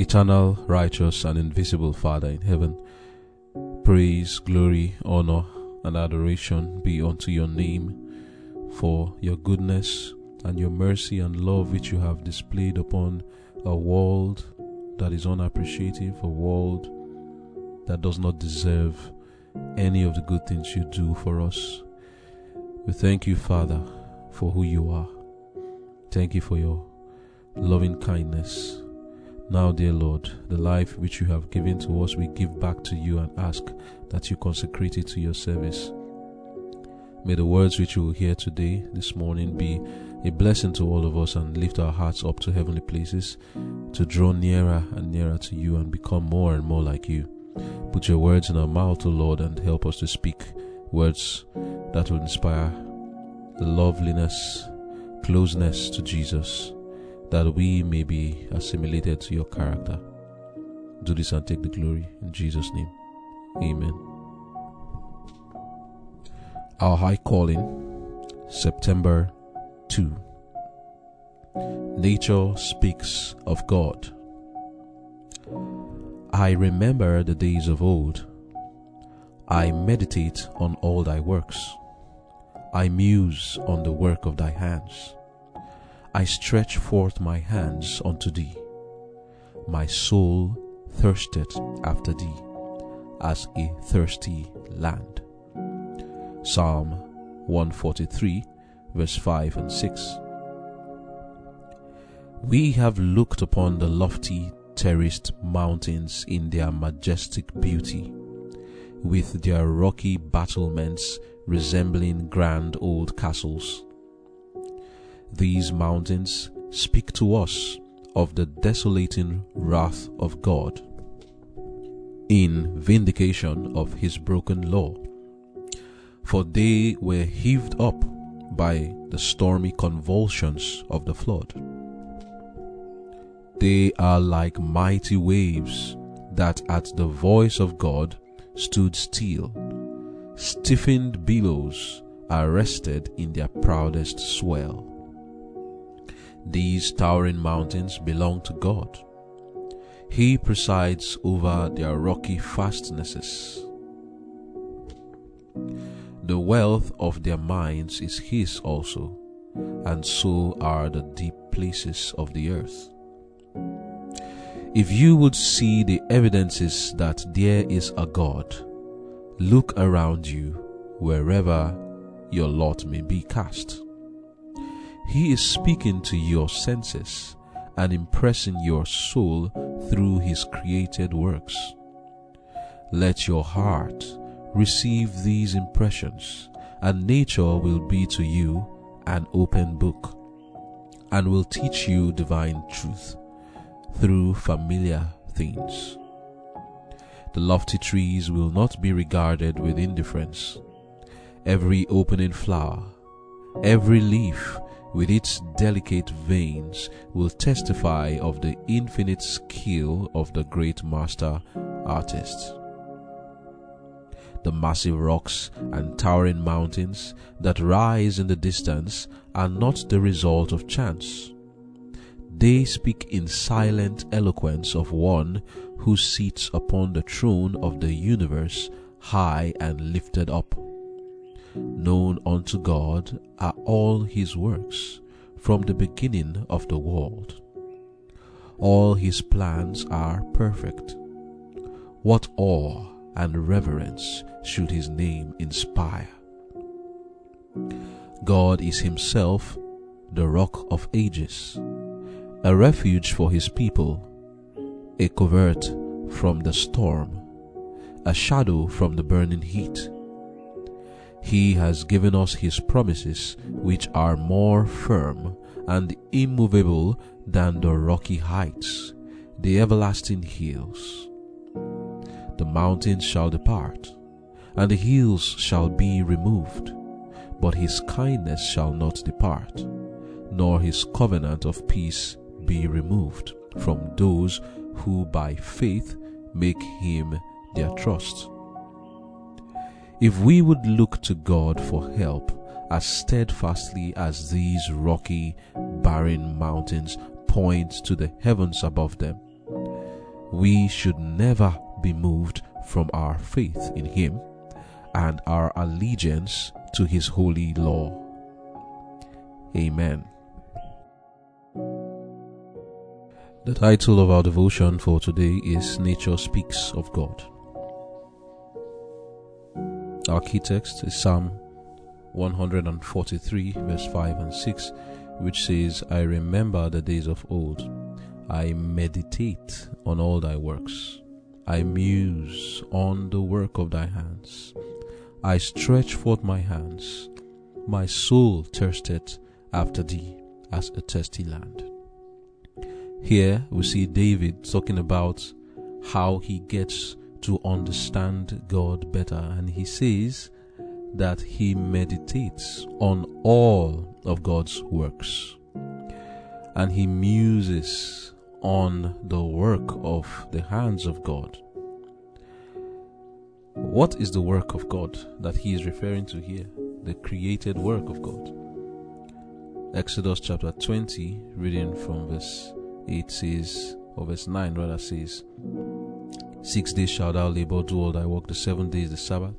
Eternal, righteous, and invisible Father in heaven, praise, glory, honor, and adoration be unto your name for your goodness and your mercy and love which you have displayed upon a world that is unappreciative, a world that does not deserve any of the good things you do for us. We thank you, Father, for who you are. Thank you for your loving kindness. Now, dear Lord, the life which you have given to us, we give back to you and ask that you consecrate it to your service. May the words which you will hear today, this morning, be a blessing to all of us and lift our hearts up to heavenly places to draw nearer and nearer to you and become more and more like you. Put your words in our mouth, O Lord, and help us to speak words that will inspire loveliness, closeness to Jesus, that we may be assimilated to your character. Do this and take the glory in Jesus' name. Amen. Our High Calling, September 2. Nature speaks of God. I remember the days of old. I meditate on all thy works. I muse on the work of thy hands. I stretch forth my hands unto thee. My soul thirsteth after thee, as a thirsty land. Psalm 143, verse 5 and 6. We have looked upon the lofty terraced mountains in their majestic beauty, with their rocky battlements resembling grand old castles. These mountains speak to us of the desolating wrath of God in vindication of his broken law, for they were heaved up by the stormy convulsions of the flood. They are like mighty waves that at the voice of God stood still, stiffened billows arrested in their proudest swell. These towering mountains belong to God. He presides over their rocky fastnesses. The wealth of their minds is His also, and so are the deep places of the earth. If you would see the evidences that there is a God, look around you wherever your lot may be cast. He is speaking to your senses and impressing your soul through His created works. Let your heart receive these impressions, and nature will be to you an open book and will teach you divine truth through familiar things. The lofty trees will not be regarded with indifference. Every opening flower, every leaf with its delicate veins will testify of the infinite skill of the great master artist. The massive rocks and towering mountains that rise in the distance are not the result of chance. They speak in silent eloquence of one who sits upon the throne of the universe high and lifted up. Known unto God are all his works from the beginning of the world. All his plans are perfect. What awe and reverence should his name inspire? God is himself the rock of ages a refuge for his people, a covert from the storm, a shadow from the burning heat. He has given us his promises, which are more firm and immovable than the rocky heights, the everlasting hills. The mountains shall depart, and the hills shall be removed, but his kindness shall not depart, nor his covenant of peace be removed from those who by faith make him their trust. If we would look to God for help as steadfastly as these rocky, barren mountains point to the heavens above them, we should never be moved from our faith in Him and our allegiance to His holy law. Amen. The title of our devotion for today is Nature Speaks of God. Our key text is Psalm 143, verse 5 and 6, which says, I remember the days of old. I meditate on all thy works. I muse on the work of thy hands. I stretch forth my hands. My soul thirsteth after thee as a thirsty land. Here we see David talking about how he gets to understand God better, and he says that he meditates on all of God's works and he muses on the work of the hands of God. What is the work of God that he is referring to here? The created work of God. Exodus chapter 20, reading from verse 8 says, or verse 9 rather says, Six days shalt thou labor, do all thy work, the seventh day is the Sabbath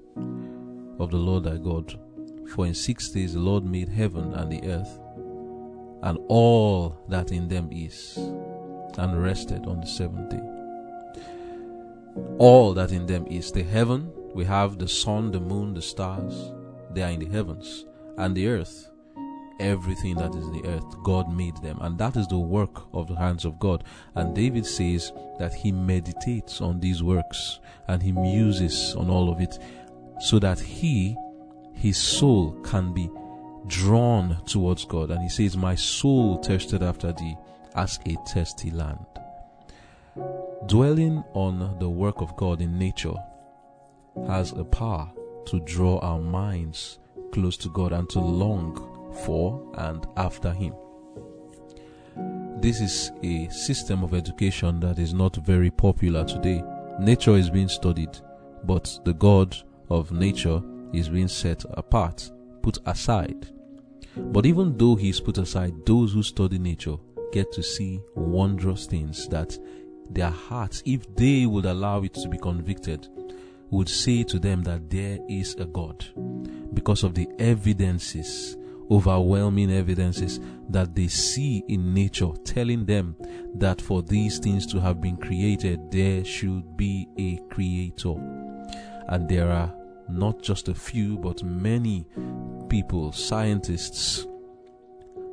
of the Lord thy God. For in six days the Lord made heaven and the earth, and all that in them is, and rested on the seventh day. All that in them is the heaven, we have the sun, the moon, the stars, they are in the heavens, and the earth, everything that is in the earth, God made them. And that is the work of the hands of God. And David says that he meditates on these works and he muses on all of it so that he, his soul, can be drawn towards God. And he says, My soul thirsted after thee as a thirsty land. Dwelling on the work of God in nature has a power to draw our minds close to God and to long for and after Him. This is a system of education that is not very popular today. Nature is being studied, but the God of nature is being set apart, put aside. But even though he is put aside, those who study nature get to see wondrous things that their hearts, if they would allow it to be convicted, would say to them that there is a God because of the evidences overwhelming evidences that they see in nature telling them that for these things to have been created, there should be a creator. And there are not just a few, but many people, scientists,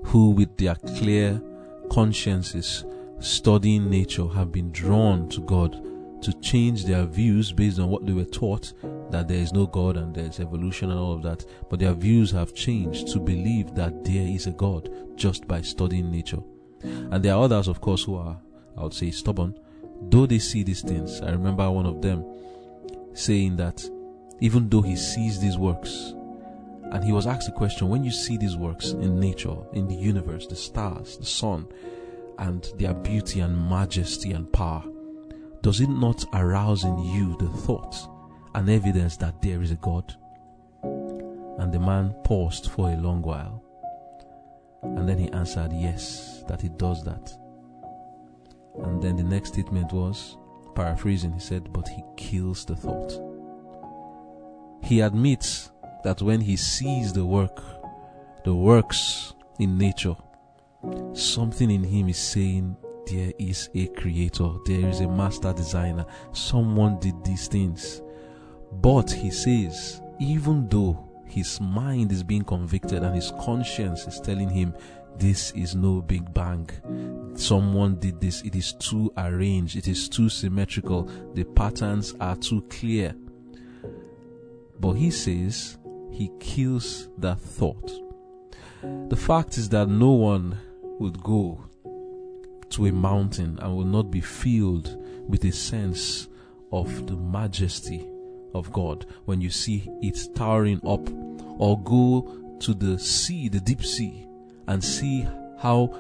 who with their clear consciences studying nature have been drawn to God to change their views based on what they were taught that there is no God and there's evolution and all of that. But their views have changed to believe that there is a God just by studying nature. And there are others, of course, who are, I would say, stubborn. Though they see these things, I remember one of them saying that even though he sees these works, and he was asked the question when you see these works in nature, in the universe, the stars, the sun, and their beauty and majesty and power, does it not arouse in you the thought and evidence that there is a God? And the man paused for a long while. And then he answered, Yes, that he does that. And then the next statement was, paraphrasing, he said, But he kills the thought. He admits that when he sees the work, the works in nature, something in him is saying, there is a creator, there is a master designer, someone did these things. But he says, even though his mind is being convicted and his conscience is telling him this is no big bang. Someone did this. It is too arranged. It is too symmetrical. The patterns are too clear. But he says he kills that thought. The fact is that no one would go to a mountain and will not be filled with a sense of the majesty of God when you see it towering up, or go to the sea, the deep sea, and see how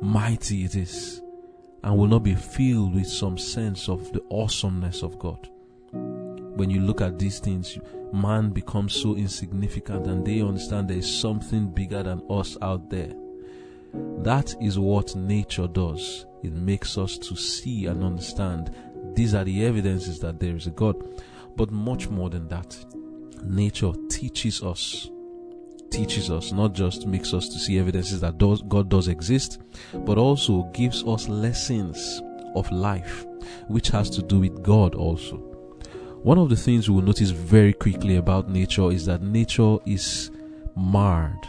mighty it is, and will not be filled with some sense of the awesomeness of God. When you look at these things, man becomes so insignificant, and they understand there is something bigger than us out there that is what nature does. It makes us to see and understand these are the evidences that there is a God. But much more than that, nature teaches us teaches us, not just makes us to see evidences that does, God does exist, but also gives us lessons of life, which has to do with God also. One of the things we will notice very quickly about nature is that nature is marred.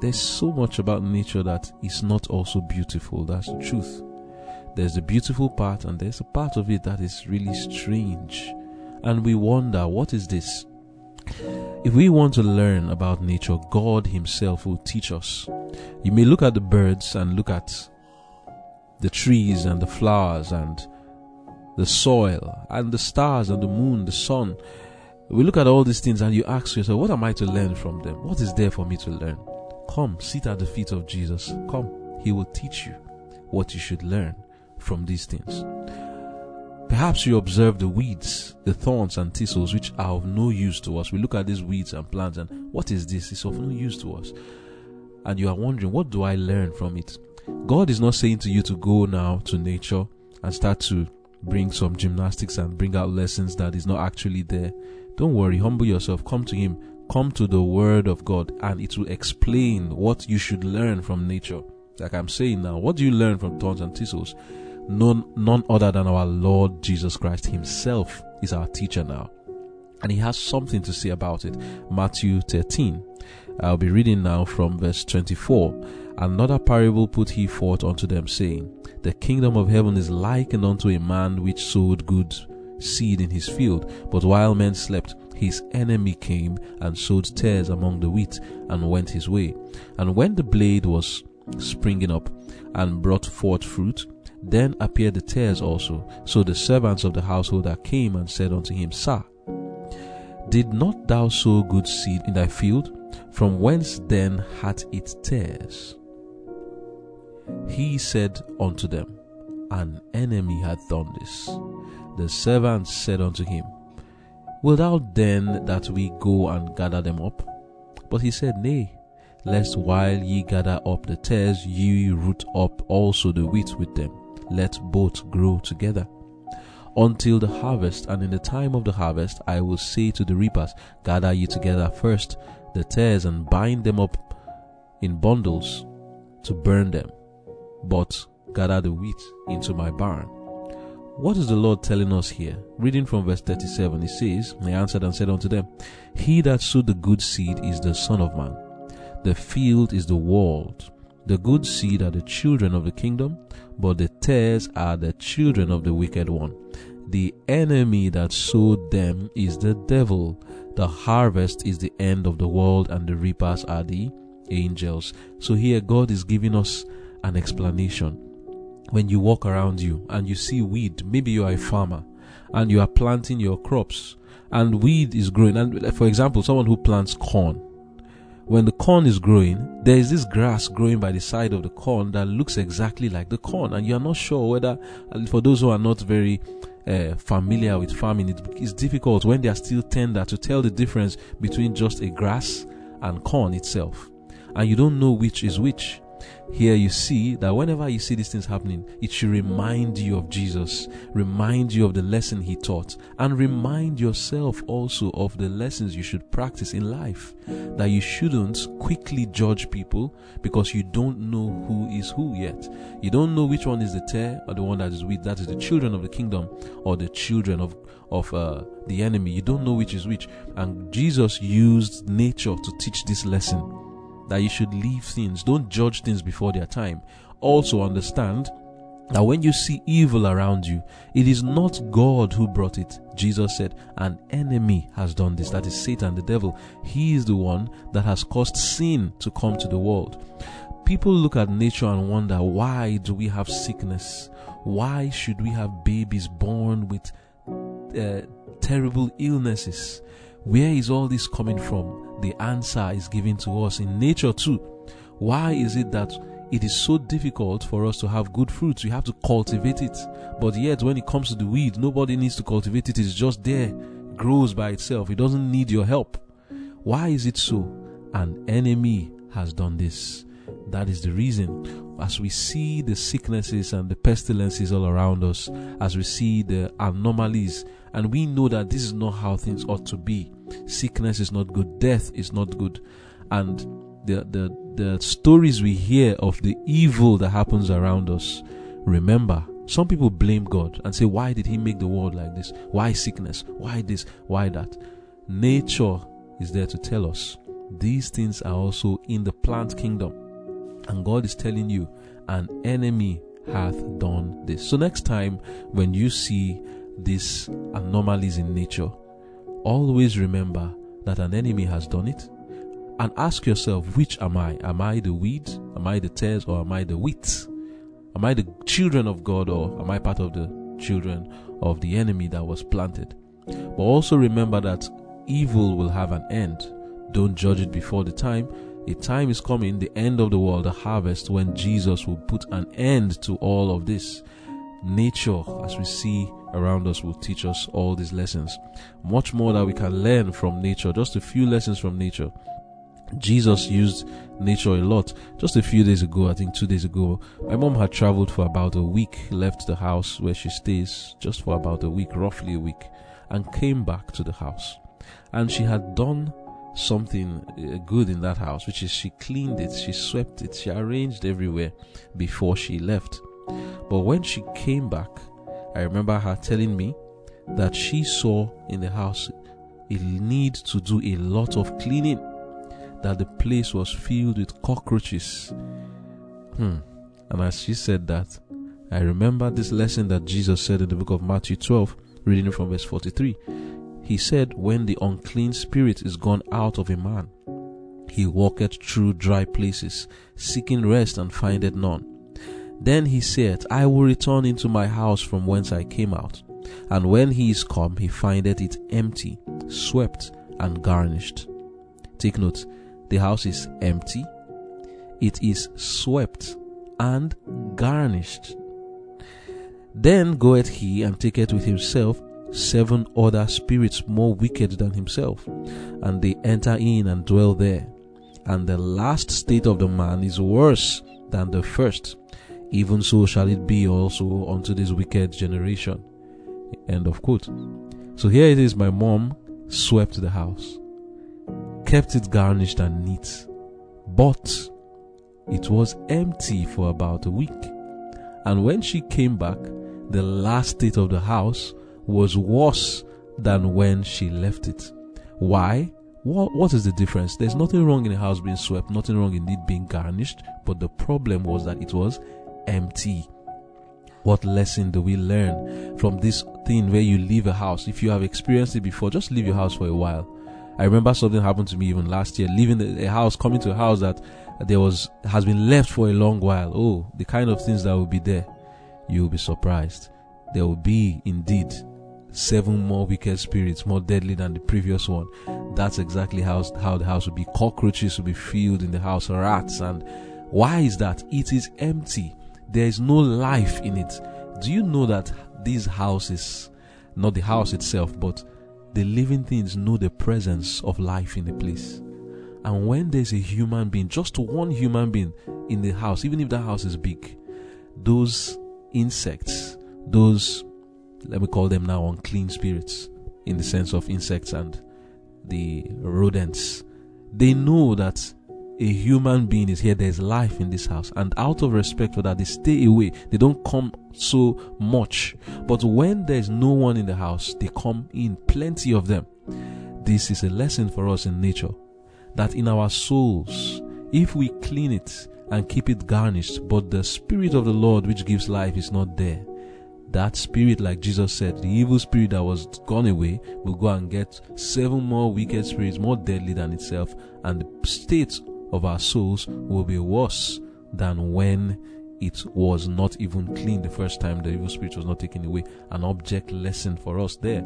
There's so much about nature that is not also beautiful. That's the truth. There's the beautiful part, and there's a part of it that is really strange. And we wonder, what is this? If we want to learn about nature, God Himself will teach us. You may look at the birds and look at the trees and the flowers and the soil and the stars and the moon, the sun. We look at all these things and you ask yourself, what am I to learn from them? What is there for me to learn? Come, sit at the feet of Jesus. Come, He will teach you what you should learn from these things. Perhaps you observe the weeds, the thorns and thistles which are of no use to us. We look at these weeds and plants and what is this? It's of no use to us. And you are wondering, what do I learn from it? God is not saying to you to go now to nature and start to bring some gymnastics and bring out lessons that is not actually there. Don't worry, humble yourself, come to Him, come to the Word of God, and it will explain what you should learn from nature. Like I'm saying now, what do you learn from thorns and thistles? None, none other than our Lord Jesus Christ Himself is our teacher now. And He has something to say about it. Matthew 13. I'll be reading now from verse 24. Another parable put he forth unto them, saying, The kingdom of heaven is likened unto a man which sowed good seed in his field. But while men slept, his enemy came and sowed tares among the wheat and went his way. And when the blade was springing up and brought forth fruit, then appeared the tares also. So the servants of the householder came and said unto him, Sir, did not thou sow good seed in thy field? From whence then hath it tares? He said unto them, An enemy hath done this. The servants said unto him, Will thou then that we go and gather them up? But he said, Nay, lest while ye gather up the tares, ye root up also the wheat with them let both grow together until the harvest. And in the time of the harvest, I will say to the reapers, Gather ye together first the tares and bind them up in bundles to burn them, but gather the wheat into my barn. What is the Lord telling us here? Reading from verse 37, he says, He answered and said unto them, He that sowed the good seed is the Son of Man. The field is the world. The good seed are the children of the kingdom, but the tares are the children of the wicked one. The enemy that sowed them is the devil. The harvest is the end of the world, and the reapers are the angels. So here, God is giving us an explanation. When you walk around you and you see weed, maybe you are a farmer and you are planting your crops, and weed is growing. And for example, someone who plants corn when the corn is growing, there is this grass growing by the side of the corn that looks exactly like the corn, and you are not sure whether, for those who are not very uh, familiar with farming, it is difficult when they are still tender to tell the difference between just a grass and corn itself, and you don't know which is which. Here you see that whenever you see these things happening, it should remind you of Jesus, remind you of the lesson he taught, and remind yourself also of the lessons you should practice in life. That you shouldn't quickly judge people because you don't know who is who yet. You don't know which one is the tare or the one that is with that is the children of the kingdom or the children of of uh, the enemy. You don't know which is which. And Jesus used nature to teach this lesson that you should leave things, don't judge things before their time. Also understand that when you see evil around you, it is not God who brought it. Jesus said, An enemy has done this. That is Satan, the devil. He is the one that has caused sin to come to the world. People look at nature and wonder, why do we have sickness? Why should we have babies born with uh, terrible illnesses? Where is all this coming from? The answer is given to us in nature too. Why is it that it is so difficult for us to have good fruits? We have to cultivate it. But yet, when it comes to the weed, nobody needs to cultivate it. It's just there, grows by itself. It doesn't need your help. Why is it so? An enemy has done this. That is the reason. As we see the sicknesses and the pestilences all around us, as we see the anomalies, and we know that this is not how things ought to be. Sickness is not good, death is not good. And the, the, the stories we hear of the evil that happens around us, remember, some people blame God and say, Why did He make the world like this? Why sickness? Why this? Why that? Nature is there to tell us these things are also in the plant kingdom. And God is telling you, an enemy hath done this. So next time when you see these anomalies in nature, always remember that an enemy has done it. And ask yourself, which am I? Am I the weeds? Am I the tares? Or am I the wheat? Am I the children of God? Or am I part of the children of the enemy that was planted? But also remember that evil will have an end. Don't judge it before the time. A time is coming, the end of the world, the harvest, when Jesus will put an end to all of this. Nature, as we see around us, will teach us all these lessons. Much more that we can learn from nature, just a few lessons from nature. Jesus used nature a lot. Just a few days ago, I think two days ago, my mom had traveled for about a week, left the house where she stays just for about a week, roughly a week, and came back to the house. And she had done something uh, good in that house, which is she cleaned it, she swept it, she arranged everywhere before she left. But when she came back, I remember her telling me that she saw in the house a need to do a lot of cleaning, that the place was filled with cockroaches. Hmm. And as she said that, I remember this lesson that Jesus said in the book of Matthew 12, reading from verse 43. He said, When the unclean spirit is gone out of a man, he walketh through dry places, seeking rest and findeth none. Then he said, I will return into my house from whence I came out. And when he is come, he findeth it empty, swept, and garnished. Take note, the house is empty, it is swept and garnished. Then goeth he and taketh with himself seven other spirits more wicked than himself, and they enter in and dwell there. And the last state of the man is worse than the first. Even so shall it be also unto this wicked generation. End of quote. So here it is my mom swept the house, kept it garnished and neat, but it was empty for about a week. And when she came back, the last state of the house was worse than when she left it. Why? What, what is the difference? There's nothing wrong in a house being swept, nothing wrong in it being garnished, but the problem was that it was empty. What lesson do we learn from this thing where you leave a house? If you have experienced it before, just leave your house for a while. I remember something happened to me even last year, leaving a house, coming to a house that there was has been left for a long while. Oh, the kind of things that will be there, you will be surprised. There will be indeed seven more wicked spirits more deadly than the previous one. That's exactly how, how the house will be. Cockroaches will be filled in the house, rats. And why is that? It is empty. There is no life in it. Do you know that these houses, not the house itself, but the living things know the presence of life in the place? And when there's a human being, just one human being in the house, even if that house is big, those insects, those let me call them now unclean spirits in the sense of insects and the rodents. They know that a human being is here, there's life in this house, and out of respect for that, they stay away. They don't come so much. But when there's no one in the house, they come in, plenty of them. This is a lesson for us in nature that in our souls, if we clean it and keep it garnished, but the Spirit of the Lord which gives life is not there, that spirit, like Jesus said, the evil spirit that was gone away will go and get seven more wicked spirits more deadly than itself, and the state of our souls will be worse than when it was not even clean the first time the evil spirit was not taken away. An object lesson for us there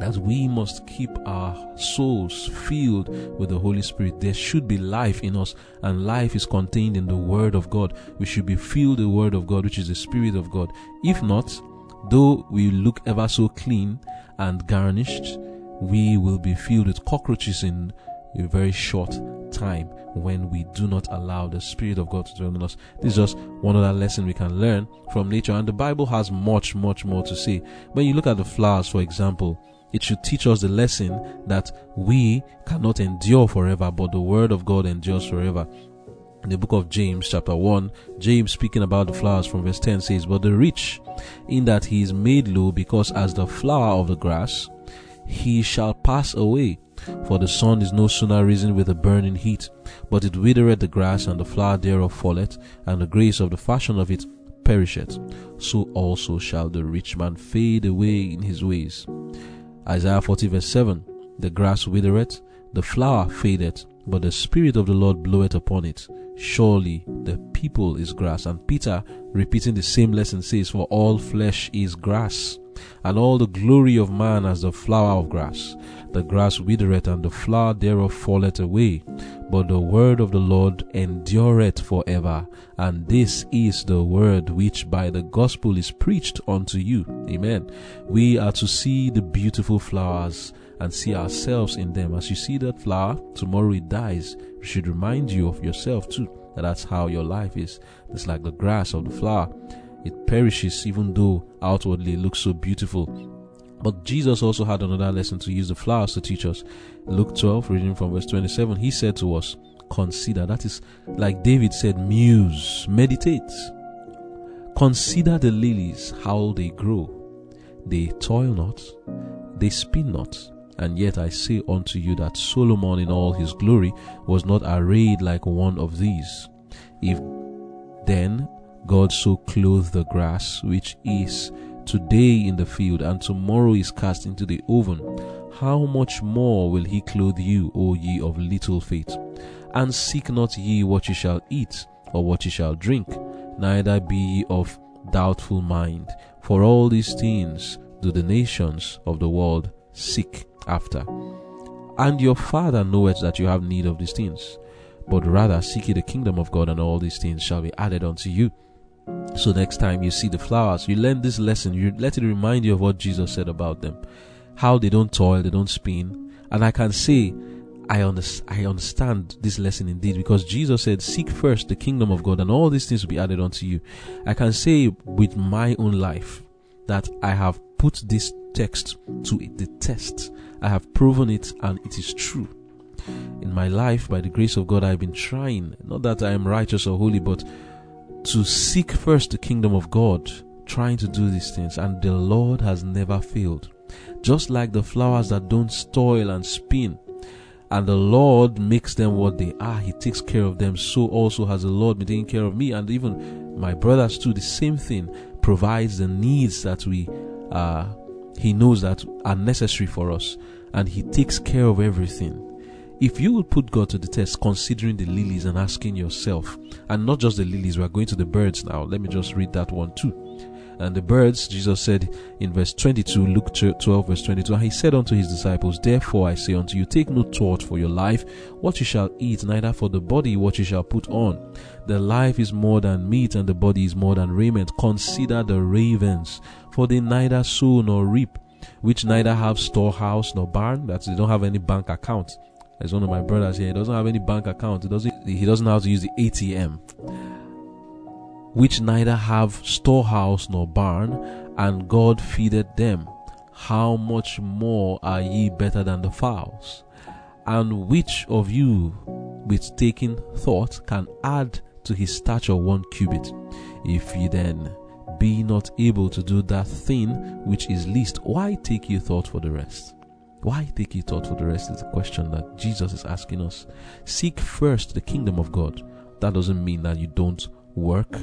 that we must keep our souls filled with the Holy Spirit. There should be life in us, and life is contained in the Word of God. We should be filled with the Word of God, which is the Spirit of God. If not, though we look ever so clean and garnished, we will be filled with cockroaches in a very short time when we do not allow the Spirit of God to dwell in us. This is just one other lesson we can learn from nature, and the Bible has much, much more to say. When you look at the flowers, for example, it should teach us the lesson that we cannot endure forever, but the Word of God endures forever. In the book of James, chapter 1, James speaking about the flowers from verse 10 says, But the rich, in that he is made low, because as the flower of the grass, he shall pass away. For the sun is no sooner risen with a burning heat, but it withereth the grass, and the flower thereof falleth, and the grace of the fashion of it perisheth. So also shall the rich man fade away in his ways. Isaiah 40 verse 7 The grass withereth, the flower fadeth, but the Spirit of the Lord bloweth upon it. Surely the people is grass. And Peter, repeating the same lesson, says, For all flesh is grass, and all the glory of man as the flower of grass. The grass withereth, and the flower thereof falleth away. But the word of the Lord endureth forever. And this is the word which by the gospel is preached unto you. Amen. We are to see the beautiful flowers and see ourselves in them. As you see that flower, tomorrow it dies. It should remind you of yourself too. That that's how your life is. It's like the grass of the flower. It perishes even though outwardly it looks so beautiful. But Jesus also had another lesson to use the flowers to teach us. Luke 12, reading from verse 27, he said to us, Consider, that is like David said, muse, meditate. Consider the lilies, how they grow. They toil not, they spin not, and yet I say unto you that Solomon in all his glory was not arrayed like one of these. If then God so clothed the grass, which is today in the field, and tomorrow is cast into the oven, how much more will he clothe you, O ye of little faith? And seek not ye what ye shall eat, or what ye shall drink, neither be ye of doubtful mind. For all these things do the nations of the world seek after. And your Father knoweth that you have need of these things. But rather seek ye the kingdom of God, and all these things shall be added unto you. So next time you see the flowers, you learn this lesson, you let it remind you of what Jesus said about them. How they don't toil, they don't spin. And I can say, I, under, I understand this lesson indeed because Jesus said, Seek first the kingdom of God, and all these things will be added unto you. I can say with my own life that I have put this text to the test I have proven it and it is true. In my life, by the grace of God, I've been trying, not that I am righteous or holy, but to seek first the kingdom of God, trying to do these things, and the Lord has never failed. Just like the flowers that don't toil and spin, and the Lord makes them what they are, He takes care of them, so also has the Lord been taking care of me, and even my brothers too. The same thing provides the needs that we uh, he knows that are necessary for us and He takes care of everything. If you would put God to the test, considering the lilies and asking yourself, and not just the lilies, we are going to the birds now. Let me just read that one too. And the birds, Jesus said in verse 22, Luke 12, verse 22, and he said unto his disciples, Therefore I say unto you, take no thought for your life, what you shall eat, neither for the body what you shall put on. The life is more than meat, and the body is more than raiment. Consider the ravens, for they neither sow nor reap, which neither have storehouse nor barn, that they don't have any bank account. As one of my brothers here, he doesn't have any bank account. He doesn't he doesn't know how to use the ATM. Which neither have storehouse nor barn, and God feedeth them. How much more are ye better than the fowls? And which of you, with taking thought, can add to his stature one cubit? If ye then be not able to do that thing which is least, why take you thought for the rest? Why take you thought for the rest is the question that Jesus is asking us. Seek first the kingdom of God. That doesn't mean that you don't work.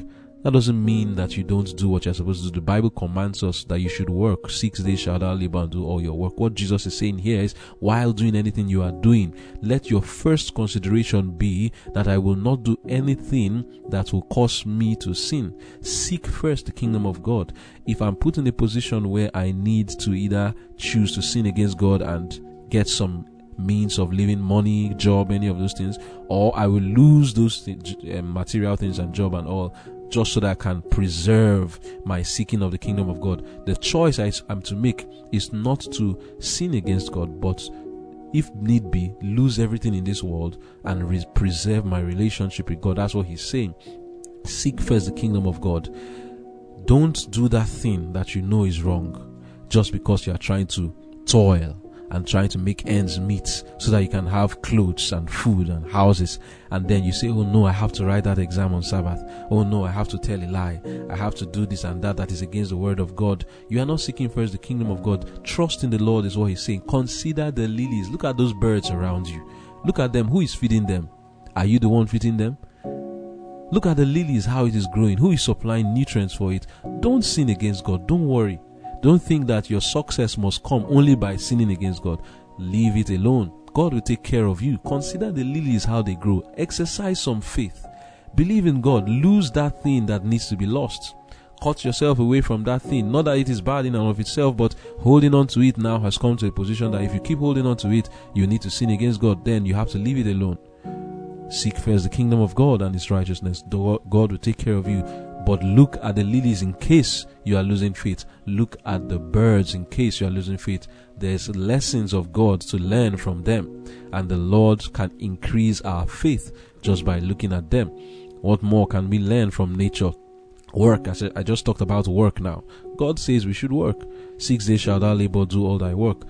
That doesn't mean that you don't do what you're supposed to do. The Bible commands us that you should work. Six days shall thou labor and do all your work. What Jesus is saying here is, while doing anything you are doing, let your first consideration be that I will not do anything that will cause me to sin. Seek first the kingdom of God. If I'm put in a position where I need to either choose to sin against God and get some means of living, money, job, any of those things, or I will lose those th- eh, material things and job and all just so that I can preserve my seeking of the kingdom of God. The choice I am to make is not to sin against God, but if need be, lose everything in this world and re- preserve my relationship with God. That's what he's saying. Seek first the kingdom of God. Don't do that thing that you know is wrong just because you are trying to toil and trying to make ends meet so that you can have clothes and food and houses. And then you say, Oh no, I have to write that exam on Sabbath. Oh no, I have to tell a lie. I have to do this and that that is against the word of God. You are not seeking first the kingdom of God. Trust in the Lord is what he's saying. Consider the lilies. Look at those birds around you. Look at them. Who is feeding them? Are you the one feeding them? Look at the lilies, how it is growing. Who is supplying nutrients for it? Don't sin against God. Don't worry. Don't think that your success must come only by sinning against God. Leave it alone. God will take care of you. Consider the lilies, how they grow. Exercise some faith. Believe in God. Lose that thing that needs to be lost. Cut yourself away from that thing. Not that it is bad in and of itself, but holding on to it now has come to a position that if you keep holding on to it, you need to sin against God. Then you have to leave it alone. Seek first the kingdom of God and His righteousness. God will take care of you. But look at the lilies in case you are losing faith. Look at the birds in case you are losing faith. There's lessons of God to learn from them. And the Lord can increase our faith just by looking at them. What more can we learn from nature? Work. I, said, I just talked about work now. God says we should work. Six days shall thou labor, do all thy work.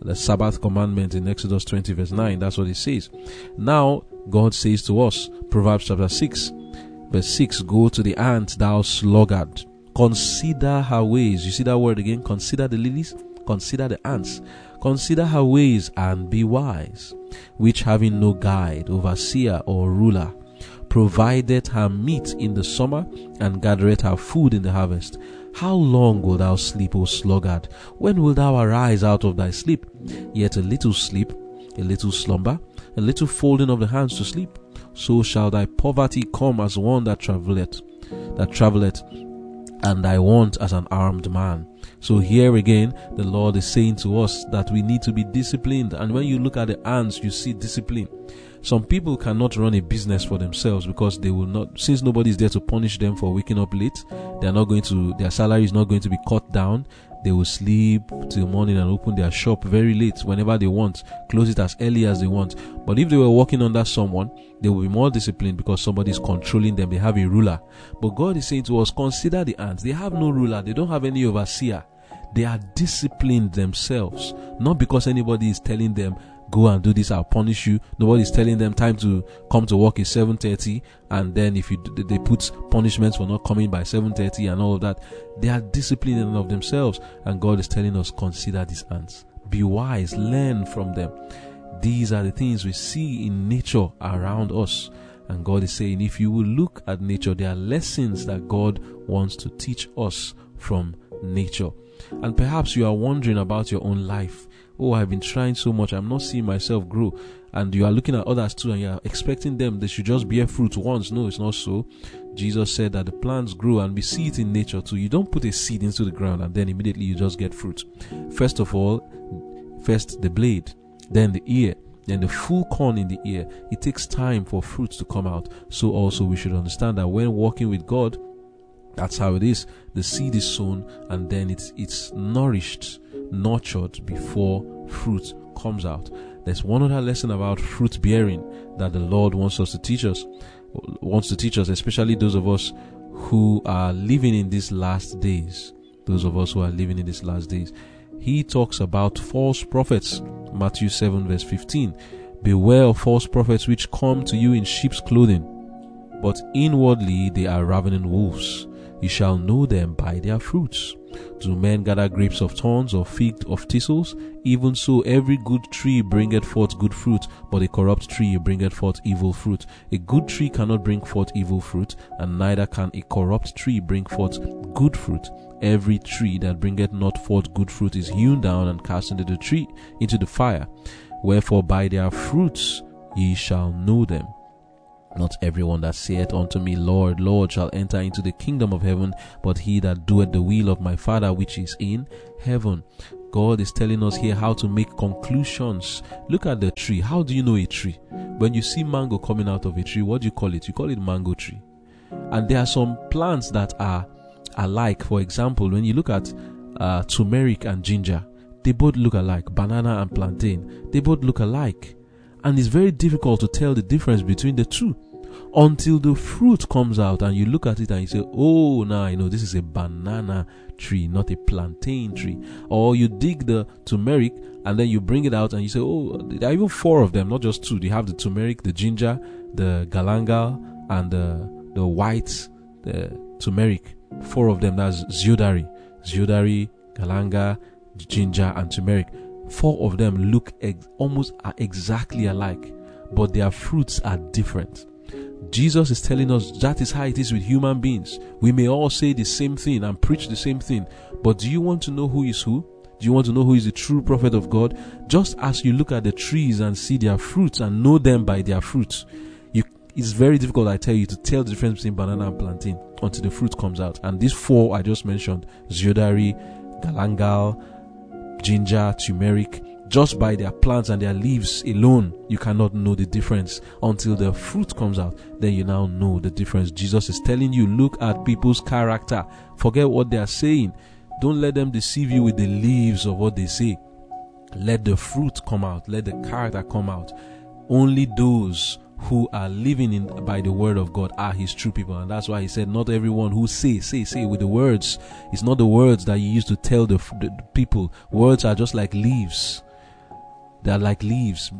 The Sabbath commandment in Exodus 20, verse 9. That's what it says. Now, God says to us, Proverbs chapter 6, Verse 6 Go to the ant, thou sluggard. Consider her ways. You see that word again? Consider the lilies. Consider the ants. Consider her ways and be wise, which having no guide, overseer, or ruler, provided her meat in the summer and gathereth her food in the harvest. How long wilt thou sleep, O sluggard? When wilt thou arise out of thy sleep? Yet a little sleep, a little slumber, a little folding of the hands to sleep so shall thy poverty come as one that travelleth, that travelleth, and thy want as an armed man. So here again, the Lord is saying to us that we need to be disciplined. And when you look at the ants, you see discipline. Some people cannot run a business for themselves because they will not, since nobody is there to punish them for waking up late, they are not going to, their salary is not going to be cut down. They will sleep till morning and open their shop very late whenever they want, close it as early as they want. But if they were working under someone, they will be more disciplined because somebody is controlling them. They have a ruler. But God is saying to us, consider the ants. They have no ruler. They don't have any overseer. They are disciplined themselves. Not because anybody is telling them, go and do this i'll punish you. Nobody's telling them time to come to work is 7.30 and then if you they put punishments for not coming by 7.30 and all of that. They are disciplined of themselves and god is telling us consider these ants. Be wise learn from them. These are the things we see in nature around us. And god is saying if you will look at nature there are lessons that god wants to teach us from nature and perhaps you are wondering about your own life oh, I've been trying so much, I'm not seeing myself grow. And you are looking at others too, and you are expecting them they should just bear fruit once. No, it's not so. Jesus said that the plants grow, and we see it in nature too. You don't put a seed into the ground and then immediately you just get fruit. First of all, first the blade, then the ear, then the full corn in the ear. It takes time for fruits to come out. So also we should understand that when walking with God, that's how it is. The seed is sown and then it's it's nourished nurtured before fruit comes out. There's one other lesson about fruit bearing that the Lord wants us to teach us, wants to teach us, especially those of us who are living in these last days. Those of us who are living in these last days. He talks about false prophets. Matthew 7 verse 15. Beware of false prophets which come to you in sheep's clothing, but inwardly they are ravening wolves. You shall know them by their fruits. Do men gather grapes of thorns or fig of thistles? Even so, every good tree bringeth forth good fruit, but a corrupt tree bringeth forth evil fruit. A good tree cannot bring forth evil fruit, and neither can a corrupt tree bring forth good fruit. Every tree that bringeth not forth good fruit is hewn down and cast into the tree into the fire. Wherefore by their fruits ye shall know them. Not everyone that saith unto me, Lord, Lord, shall enter into the kingdom of heaven, but he that doeth the will of my Father which is in heaven. God is telling us here how to make conclusions. Look at the tree. How do you know a tree? When you see mango coming out of a tree, what do you call it? You call it mango tree. And there are some plants that are alike. For example, when you look at uh, turmeric and ginger, they both look alike. Banana and plantain, they both look alike. And it's very difficult to tell the difference between the two until the fruit comes out and you look at it and you say, Oh, now I know this is a banana tree, not a plantain tree. Or you dig the turmeric and then you bring it out and you say, Oh, there are even four of them, not just two. They have the turmeric, the ginger, the galangal, and the, the white, the turmeric. Four of them, that's zedoary. Zedoary, galanga, ginger, and turmeric. Four of them look ex- almost exactly alike, but their fruits are different. Jesus is telling us that is how it is with human beings. We may all say the same thing and preach the same thing, but do you want to know who is who? Do you want to know who is the true prophet of God? Just as you look at the trees and see their fruits and know them by their fruits, you, it's very difficult, I tell you, to tell the difference between banana and plantain until the fruit comes out. And these four I just mentioned, zedoary, galangal, ginger, turmeric, just by their plants and their leaves alone, you cannot know the difference until the fruit comes out. Then you now know the difference. Jesus is telling you, look at people's character. Forget what they are saying. Don't let them deceive you with the leaves of what they say. Let the fruit come out. Let the character come out. Only those who are living in by the word of God are his true people. And that's why he said, Not everyone who say, say, say with the words. It's not the words that you use to tell the, the people. Words are just like leaves. They are like leaves.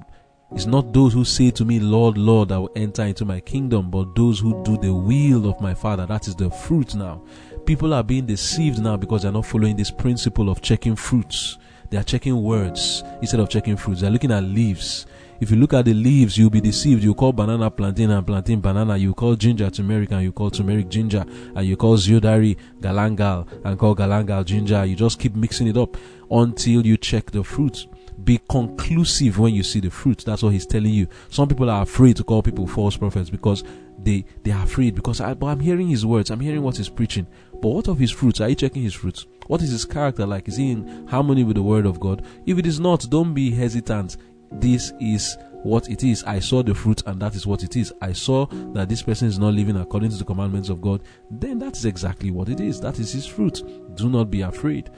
It's not those who say to me, Lord, Lord, I will enter into my kingdom, but those who do the will of my Father. That is the fruit now. People are being deceived now because they're not following this principle of checking fruits. They are checking words instead of checking fruits. They're looking at leaves. If you look at the leaves, you'll be deceived. You call banana plantain and plantain banana. You call ginger turmeric and you call turmeric ginger. And you call zedoary galangal and call galangal ginger. You just keep mixing it up until you check the fruit. Be conclusive when you see the fruit. That's what he's telling you. Some people are afraid to call people false prophets because they they are afraid because I, but I'm hearing his words. I'm hearing what he's preaching. But what of his fruits? Are you checking his fruits? What is his character like? Is he in harmony with the word of God? If it is not, don't be hesitant this is what it is. I saw the fruit and that is what it is. I saw that this person is not living according to the commandments of God. Then that is exactly what it is. That is his fruit. Do not be afraid.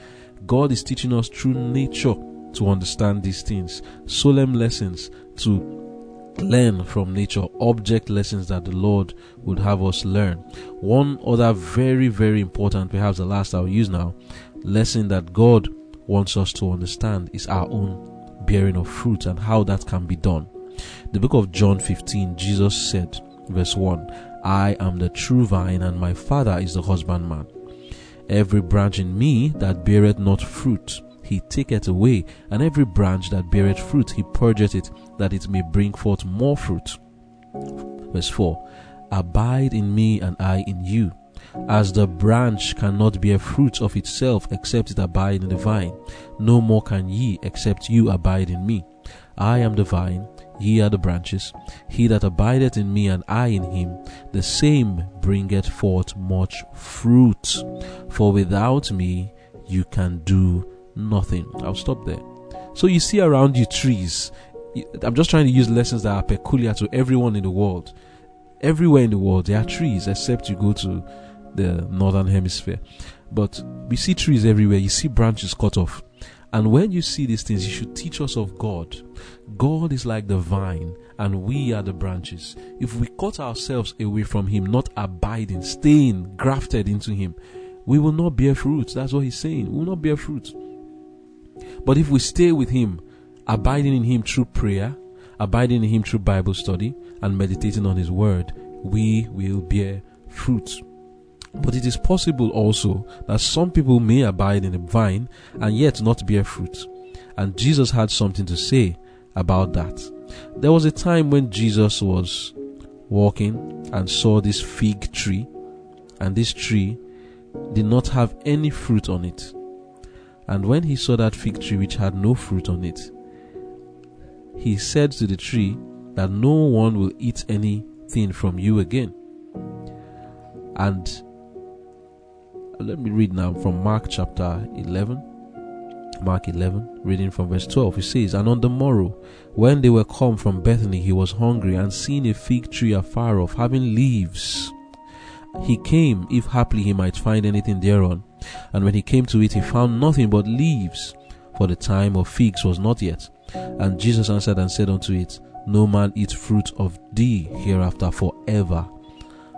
God is teaching us through nature to understand these things. Solemn lessons to learn from nature, object lessons that the Lord would have us learn. One other very, very important, perhaps the last I'll use now, lesson that God wants us to understand is our own bearing of fruit and how that can be done. The book of John 15, Jesus said, verse 1 I am the true vine, and my Father is the husbandman. Every branch in me that beareth not fruit, he taketh away, and every branch that beareth fruit, he purgeth it, that it may bring forth more fruit. Verse 4 Abide in me, and I in you. As the branch cannot bear fruit of itself except it abide in the vine, no more can ye except you abide in me. I am the vine, ye are the branches. He that abideth in me and I in him, the same bringeth forth much fruit. For without me you can do nothing. I'll stop there. So you see around you trees. I'm just trying to use lessons that are peculiar to everyone in the world. Everywhere in the world there are trees except you go to the northern hemisphere. But we see trees everywhere, you see branches cut off. And when you see these things, you should teach us of God. God is like the vine, and we are the branches. If we cut ourselves away from Him, not abiding, staying grafted into Him, we will not bear fruit. That's what He's saying. We will not bear fruit. But if we stay with Him, abiding in Him through prayer, abiding in Him through Bible study, and meditating on His Word, we will bear fruit. But it is possible also that some people may abide in the vine and yet not bear fruit. And Jesus had something to say about that. There was a time when Jesus was walking and saw this fig tree, and this tree did not have any fruit on it. And when he saw that fig tree which had no fruit on it, he said to the tree that no one will eat anything from you again. And let me read now from Mark chapter 11. Mark 11, reading from verse 12. he says, And on the morrow, when they were come from Bethany, he was hungry, and seeing a fig tree afar off, having leaves, he came, if haply he might find anything thereon. And when he came to it, he found nothing but leaves, for the time of figs was not yet. And Jesus answered and said unto it, No man eat fruit of thee hereafter forever.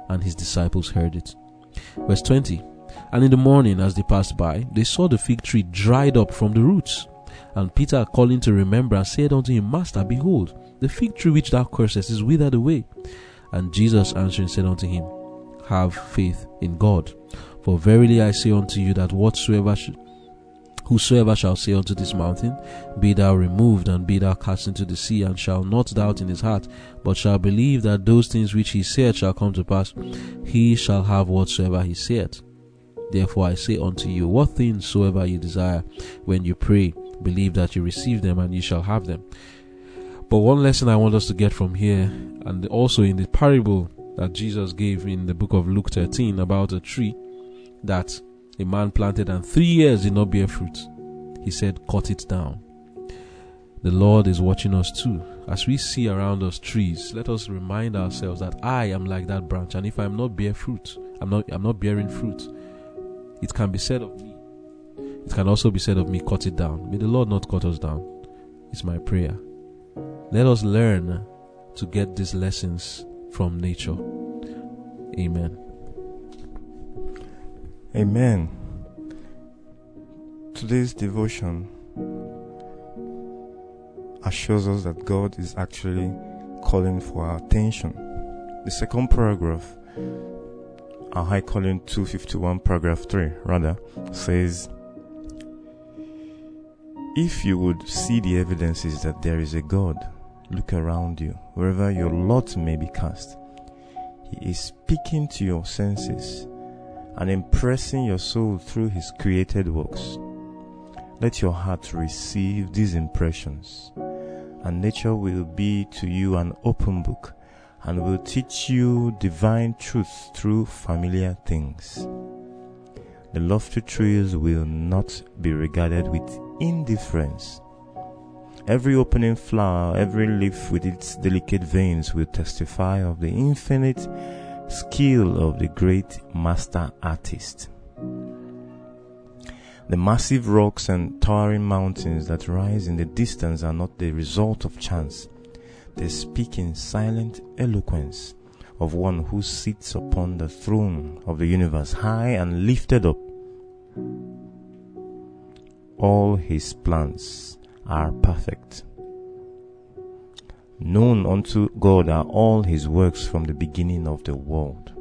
And his disciples heard it. Verse 20 And in the morning, as they passed by, they saw the fig tree dried up from the roots. And Peter, calling to remembrance, said unto him, Master, behold, the fig tree which thou cursest is withered away. And Jesus answering said unto him, Have faith in God. For verily I say unto you that whatsoever sh- whosoever shall say unto this mountain, Be thou removed and be thou cast into the sea, and shall not doubt in his heart, but shall believe that those things which he saith shall come to pass, he shall have whatsoever he saith. Therefore I say unto you, what things soever you desire, when you pray, believe that you receive them, and you shall have them. But one lesson I want us to get from here, and also in the parable that Jesus gave in the book of Luke 13 about a tree that a man planted and three years did not bear fruit. He said, Cut it down. The Lord is watching us too. As we see around us trees, let us remind ourselves that I am like that branch, and if I am not bear fruit, I'm not I'm not bearing fruit. It can be said of me. It can also be said of me, cut it down. May the Lord not cut us down. It's my prayer. Let us learn to get these lessons from nature. Amen. Amen. Today's devotion assures us that God is actually calling for our attention. The second paragraph, our High Calling 251, paragraph 3, rather, says, If you would see the evidences that there is a God, look around you, wherever your lot may be cast. He is speaking to your senses and impressing your soul through his created works. Let your heart receive these impressions, and nature will be to you an open book and will teach you divine truth through familiar things. The lofty trees will not be regarded with indifference. Every opening flower, every leaf with its delicate veins will testify of the infinite skill of the great master artist. The massive rocks and towering mountains that rise in the distance are not the result of chance. They speak in silent eloquence of one who sits upon the throne of the universe, high and lifted up. All his plans are perfect. Known unto God are all his works from the beginning of the world.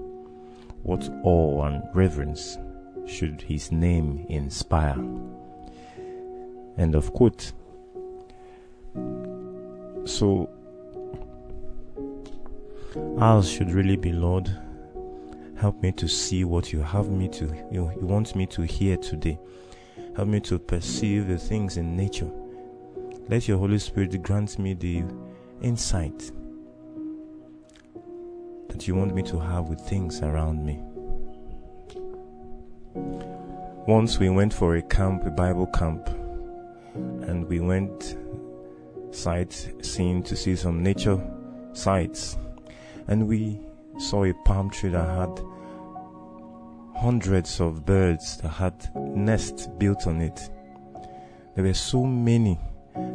What awe and reverence should his name inspire? End of quote. So, ours should really be, Lord, help me to see what you have me to, you, you want me to hear today. Help me to perceive the things in nature. Let your Holy Spirit grant me the insight that you want me to have with things around me. Once we went for a camp, a Bible camp, and we went sightseeing to see some nature sites, and we saw a palm tree that had hundreds of birds that had nests built on it. There were so many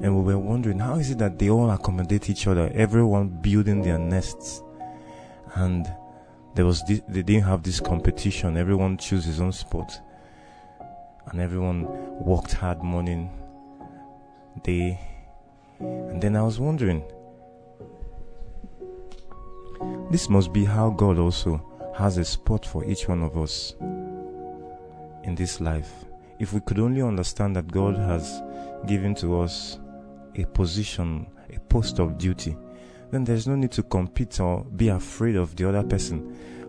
and we were wondering how is it that they all accommodate each other everyone building their nests? And there was this, they didn't have this competition. Everyone chose his own spot. And everyone worked hard morning day. And then i was wondering this must be how god also has a spot for each one of us in this life if we could only understand that god has given to us a position, a post of duty, then there's no need to compete or be afraid of the other person,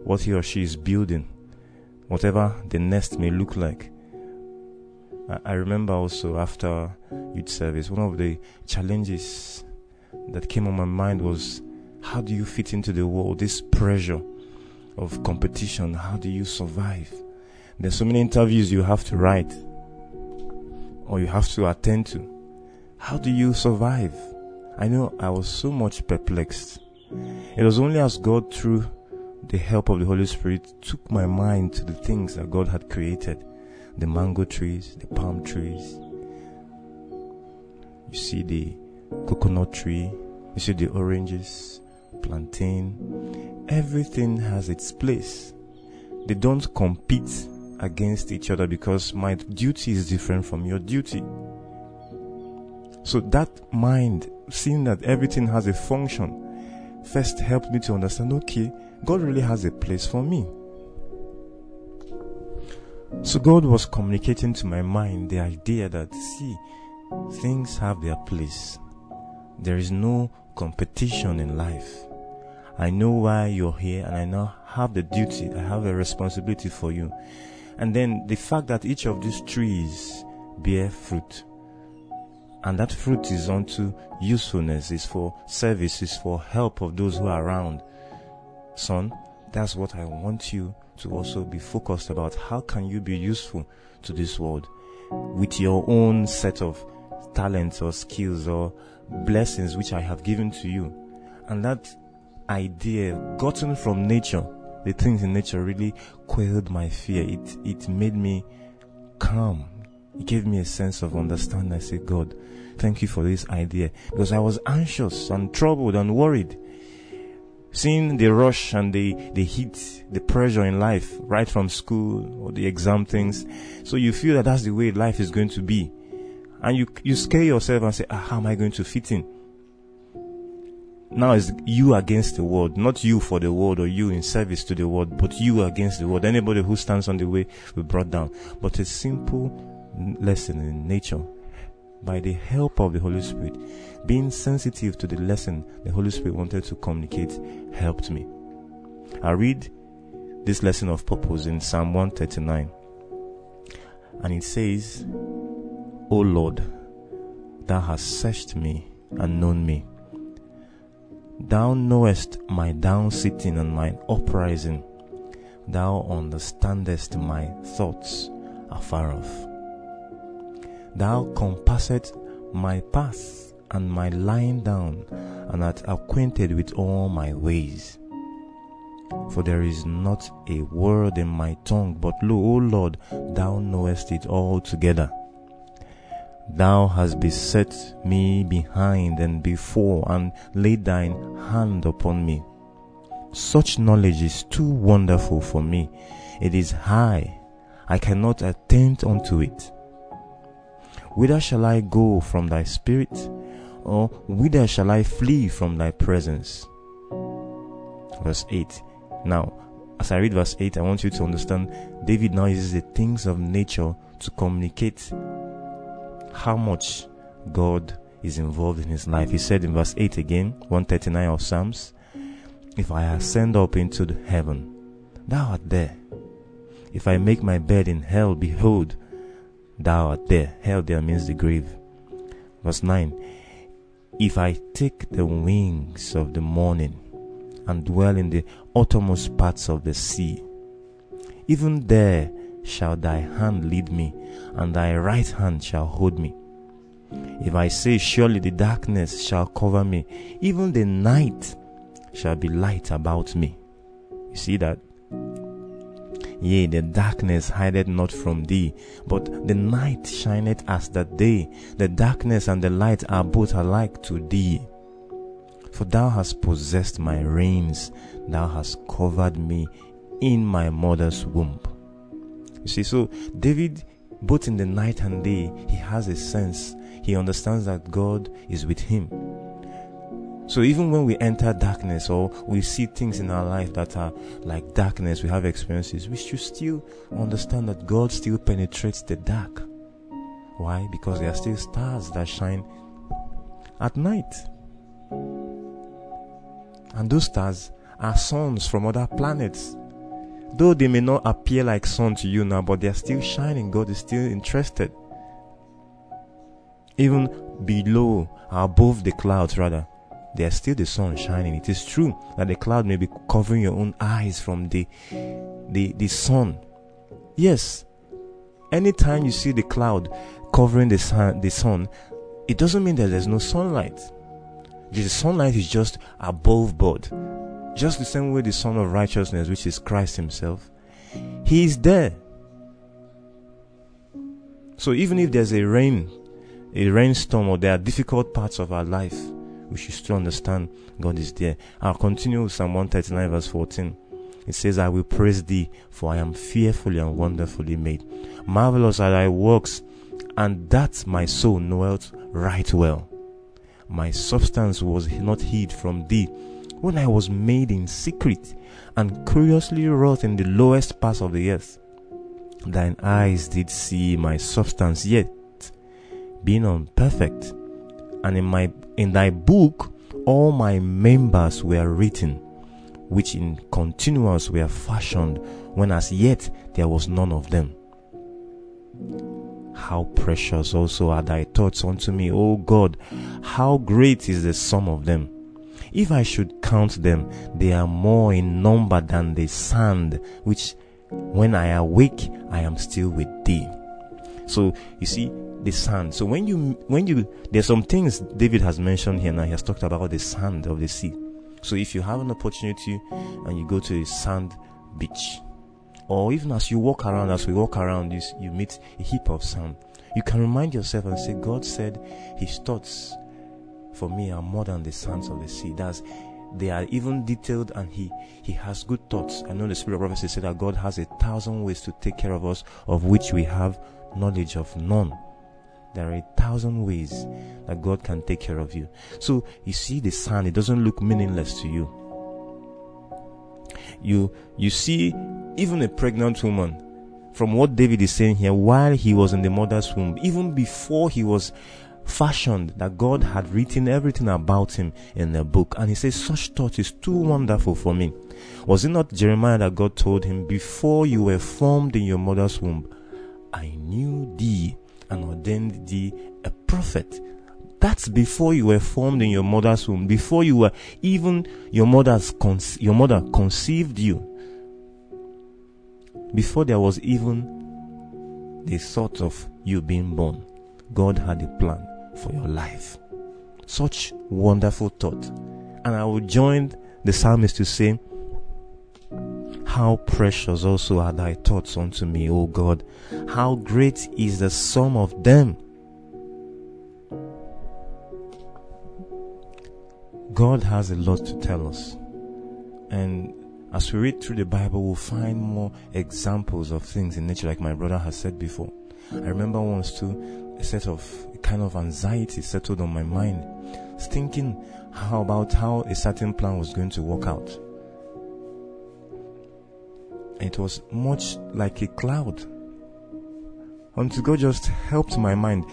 what he or she is building, whatever the nest may look like. I remember also after youth service, one of the challenges that came on my mind was how do you fit into the world? This pressure of competition, how do you survive? There's so many interviews you have to write or you have to attend to. How do you survive? I know I was so much perplexed. It was only as God, through the help of the Holy Spirit, took my mind to the things that God had created the mango trees, the palm trees, you see the coconut tree, you see the oranges, plantain. Everything has its place. They don't compete against each other because my duty is different from your duty. So that mind, seeing that everything has a function, first helped me to understand okay, God really has a place for me. So God was communicating to my mind the idea that, see, things have their place. There is no competition in life. I know why you're here and I now have the duty, I have a responsibility for you. And then the fact that each of these trees bear fruit and that fruit is unto usefulness, is for service, is for help of those who are around. Son, that's what I want you to also be focused about. How can you be useful to this world with your own set of talents or skills or blessings which I have given to you? And that idea gotten from nature, the things in nature really quelled my fear. It, it made me calm. It gave me a sense of understanding. I said, God, thank you for this idea because I was anxious and troubled and worried. Seeing the rush and the, the heat, the pressure in life, right from school or the exam things. So you feel that that's the way life is going to be. And you, you scare yourself and say, ah, how am I going to fit in? Now it's you against the world, not you for the world or you in service to the world, but you against the world. Anybody who stands on the way will be brought down. But a simple lesson in nature by the help of the Holy Spirit, being sensitive to the lesson the Holy Spirit wanted to communicate, helped me. I read this lesson of purpose in Psalm 139, and it says, O Lord, thou hast searched me and known me. Thou knowest my down sitting and my uprising. Thou understandest my thoughts afar off. Thou compassest my path and my lying down, and art acquainted with all my ways. For there is not a word in my tongue, but lo, O Lord, thou knowest it altogether. Thou hast beset me behind and before, and laid thine hand upon me. Such knowledge is too wonderful for me. It is high. I cannot attain unto it. Whither shall I go from thy spirit? Or whither shall I flee from thy presence? Verse 8. Now, as I read verse 8, I want you to understand David now uses the things of nature to communicate how much God is involved in his life. He said in verse 8 again, 139 of Psalms, If I ascend up into heaven, thou art there. If I make my bed in hell, behold, thou art there. Hell there means the grave. Verse 9 If I take the wings of the morning and dwell in the uttermost parts of the sea, even there shall thy hand lead me, and thy right hand shall hold me. If I say, Surely the darkness shall cover me, even the night shall be light about me. You see that? Yea, the darkness hideth not from thee, but the night shineth as the day. The darkness and the light are both alike to thee. For thou hast possessed my reins, thou hast covered me in my mother's womb. You see, so David, both in the night and day, he has a sense. He understands that God is with him. So even when we enter darkness or we see things in our life that are like darkness, we have experiences, we should still understand that God still penetrates the dark. Why? Because there are still stars that shine at night. And those stars are suns from other planets. Though they may not appear like sun to you now, but they are still shining. God is still interested. Even below, above the clouds, rather, there's still the sun shining. It is true that the cloud may be covering your own eyes from the the, the sun. Yes. Anytime you see the cloud covering the sun, the sun, it doesn't mean that there's no sunlight. The sunlight is just above board. Just the same way the Son of Righteousness, which is Christ Himself, He is there. So even if there's a rain a rainstorm or there are difficult parts of our life, we should still understand God is there. I'll continue with Psalm 139 verse 14. It says, I will praise thee, for I am fearfully and wonderfully made. Marvelous are thy works, and that my soul knoweth right well. My substance was not hid from thee when I was made in secret and curiously wrought in the lowest parts of the earth. Thine eyes did see my substance yet, being unperfect, and in my in thy book all my members were written, which in continuance were fashioned, when as yet there was none of them. How precious also are thy thoughts unto me, O God! How great is the sum of them! If I should count them, they are more in number than the sand, which when I awake, I am still with thee. So you see, the sand. So when you when you there's some things David has mentioned here now. He has talked about the sand of the sea. So if you have an opportunity and you go to a sand beach, or even as you walk around, as we walk around, you, you meet a heap of sand. You can remind yourself and say, God said His thoughts for me are more than the sands of the sea. That's they are even detailed and he he has good thoughts. I know the spirit of prophecy said that God has a thousand ways to take care of us, of which we have knowledge of none. There are a thousand ways that God can take care of you. So you see the sand, it doesn't look meaningless to you. You you see even a pregnant woman from what David is saying here while he was in the mother's womb, even before he was fashioned that God had written everything about him in a book. And he says, Such thought is too wonderful for me. Was it not Jeremiah that God told him, Before you were formed in your mother's womb, I knew thee and ordained thee a prophet. That's before you were formed in your mother's womb, before you were even your mother's your mother conceived you. Before there was even the thought of you being born, God had a plan for your life. Such wonderful thought. And I will join the psalmist to say, How precious also are thy thoughts unto me, O God. How great is the sum of them. God has a lot to tell us. And as we read through the Bible, we'll find more examples of things in nature, like my brother has said before. I remember once too, a set of a kind of anxiety settled on my mind, thinking how about how a certain plan was going to work out. It was much like a cloud. Until God just helped my mind,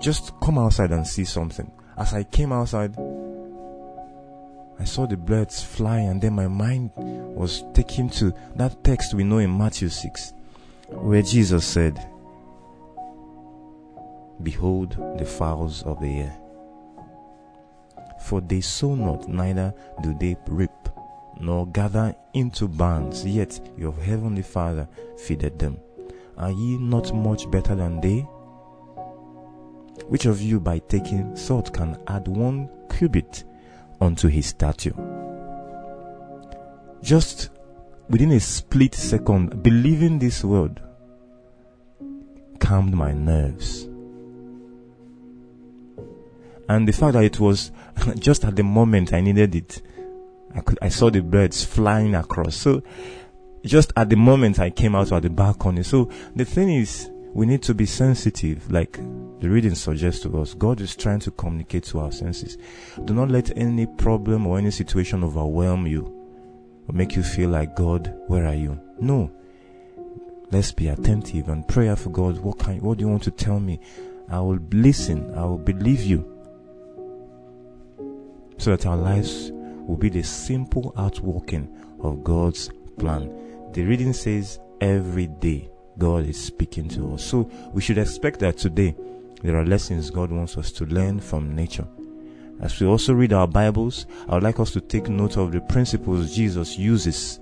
just come outside and see something. As I came outside, I saw the birds fly, and then my mind was taken to that text we know in Matthew 6, where Jesus said, Behold the fowls of the air. For they sow not, neither do they reap, nor gather into barns, yet your heavenly Father feedeth them. Are ye not much better than they? Which of you by taking thought can add one cubit unto his stature? Just within a split second, believing this word calmed my nerves and the fact that it was just at the moment I needed it, I could I saw the birds flying across. So just at the moment I came out of the balcony. So the thing is, we need to be sensitive, like the reading suggests to us. God is trying to communicate to our senses. Do not let any problem or any situation overwhelm you or make you feel like God, where are you? No. Let's be attentive and pray for God. What kind? What do you want to tell me? I will listen. I will believe you so that our lives will be the simple outworking of God's plan. The reading says every day God is speaking to us. So we should expect that today there are lessons God wants us to learn from nature. As we also read our Bibles, I would like us to take note of the principles Jesus uses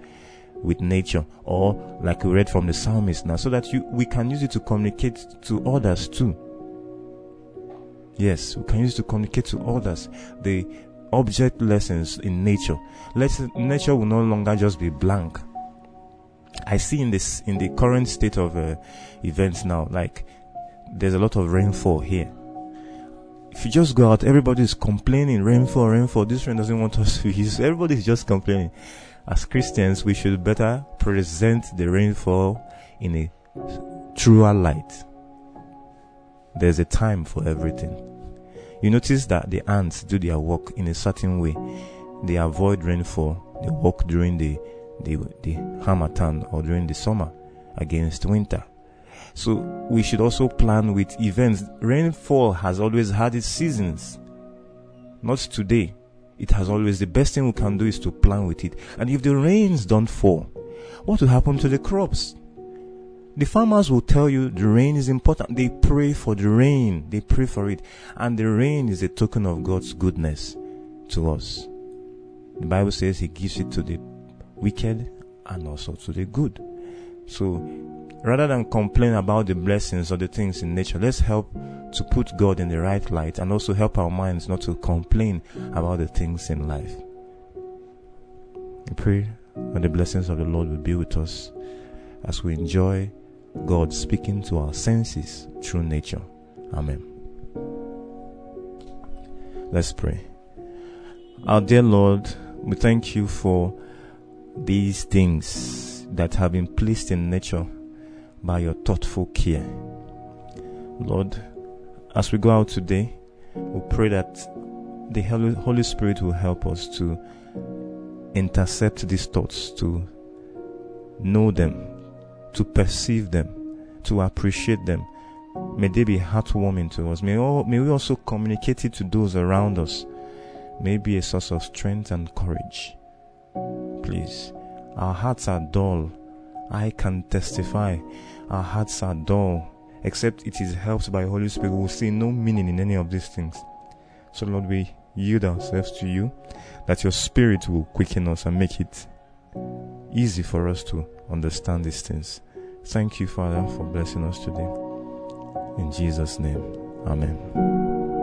with nature or like we read from the psalmist now so that you, we can use it to communicate to others too. Yes, we can use it to communicate to others. The object lessons in nature. Let nature will no longer just be blank. I see in this in the current state of uh, events now, like there's a lot of rainfall here, If you just go out, everybody is complaining, rainfall, rainfall. This rain doesn't want us to use. Everybody is just complaining. As Christians, we should better present the rainfall in a truer light. There's a time for everything. You notice that the ants do their work in a certain way. They avoid rainfall. They work during the the, the harmattan or during the summer against winter. So we should also plan with events. Rainfall has always had its seasons. Not today. It has always the best thing we can do is to plan with it. And if the rains don't fall, what will happen to the crops? The farmers will tell you the rain is important. They pray for the rain. They pray for it. And the rain is a token of God's goodness to us. The Bible says He gives it to the wicked and also to the good. So rather than complain about the blessings or the things in nature, let's help to put God in the right light and also help our minds not to complain about the things in life. I pray that the blessings of the Lord will be with us as we enjoy God speaking to our senses through nature. Amen. Let's pray. Our dear Lord, we thank you for these things that have been placed in nature by your thoughtful care. Lord, as we go out today, we pray that the Holy Spirit will help us to intercept these thoughts, to know them, to perceive them, to appreciate them. May they be heartwarming to us. May, all, may we also communicate it to those around us. May be a source of strength and courage. Please, our hearts are dull. I can testify. Our hearts are dull. Except it is helped by Holy Spirit, we will see no meaning in any of these things. So, Lord, we yield ourselves to you, that your Spirit will quicken us and make it easy for us to understand these things. Thank you, Father, for blessing us today. In Jesus' name, Amen.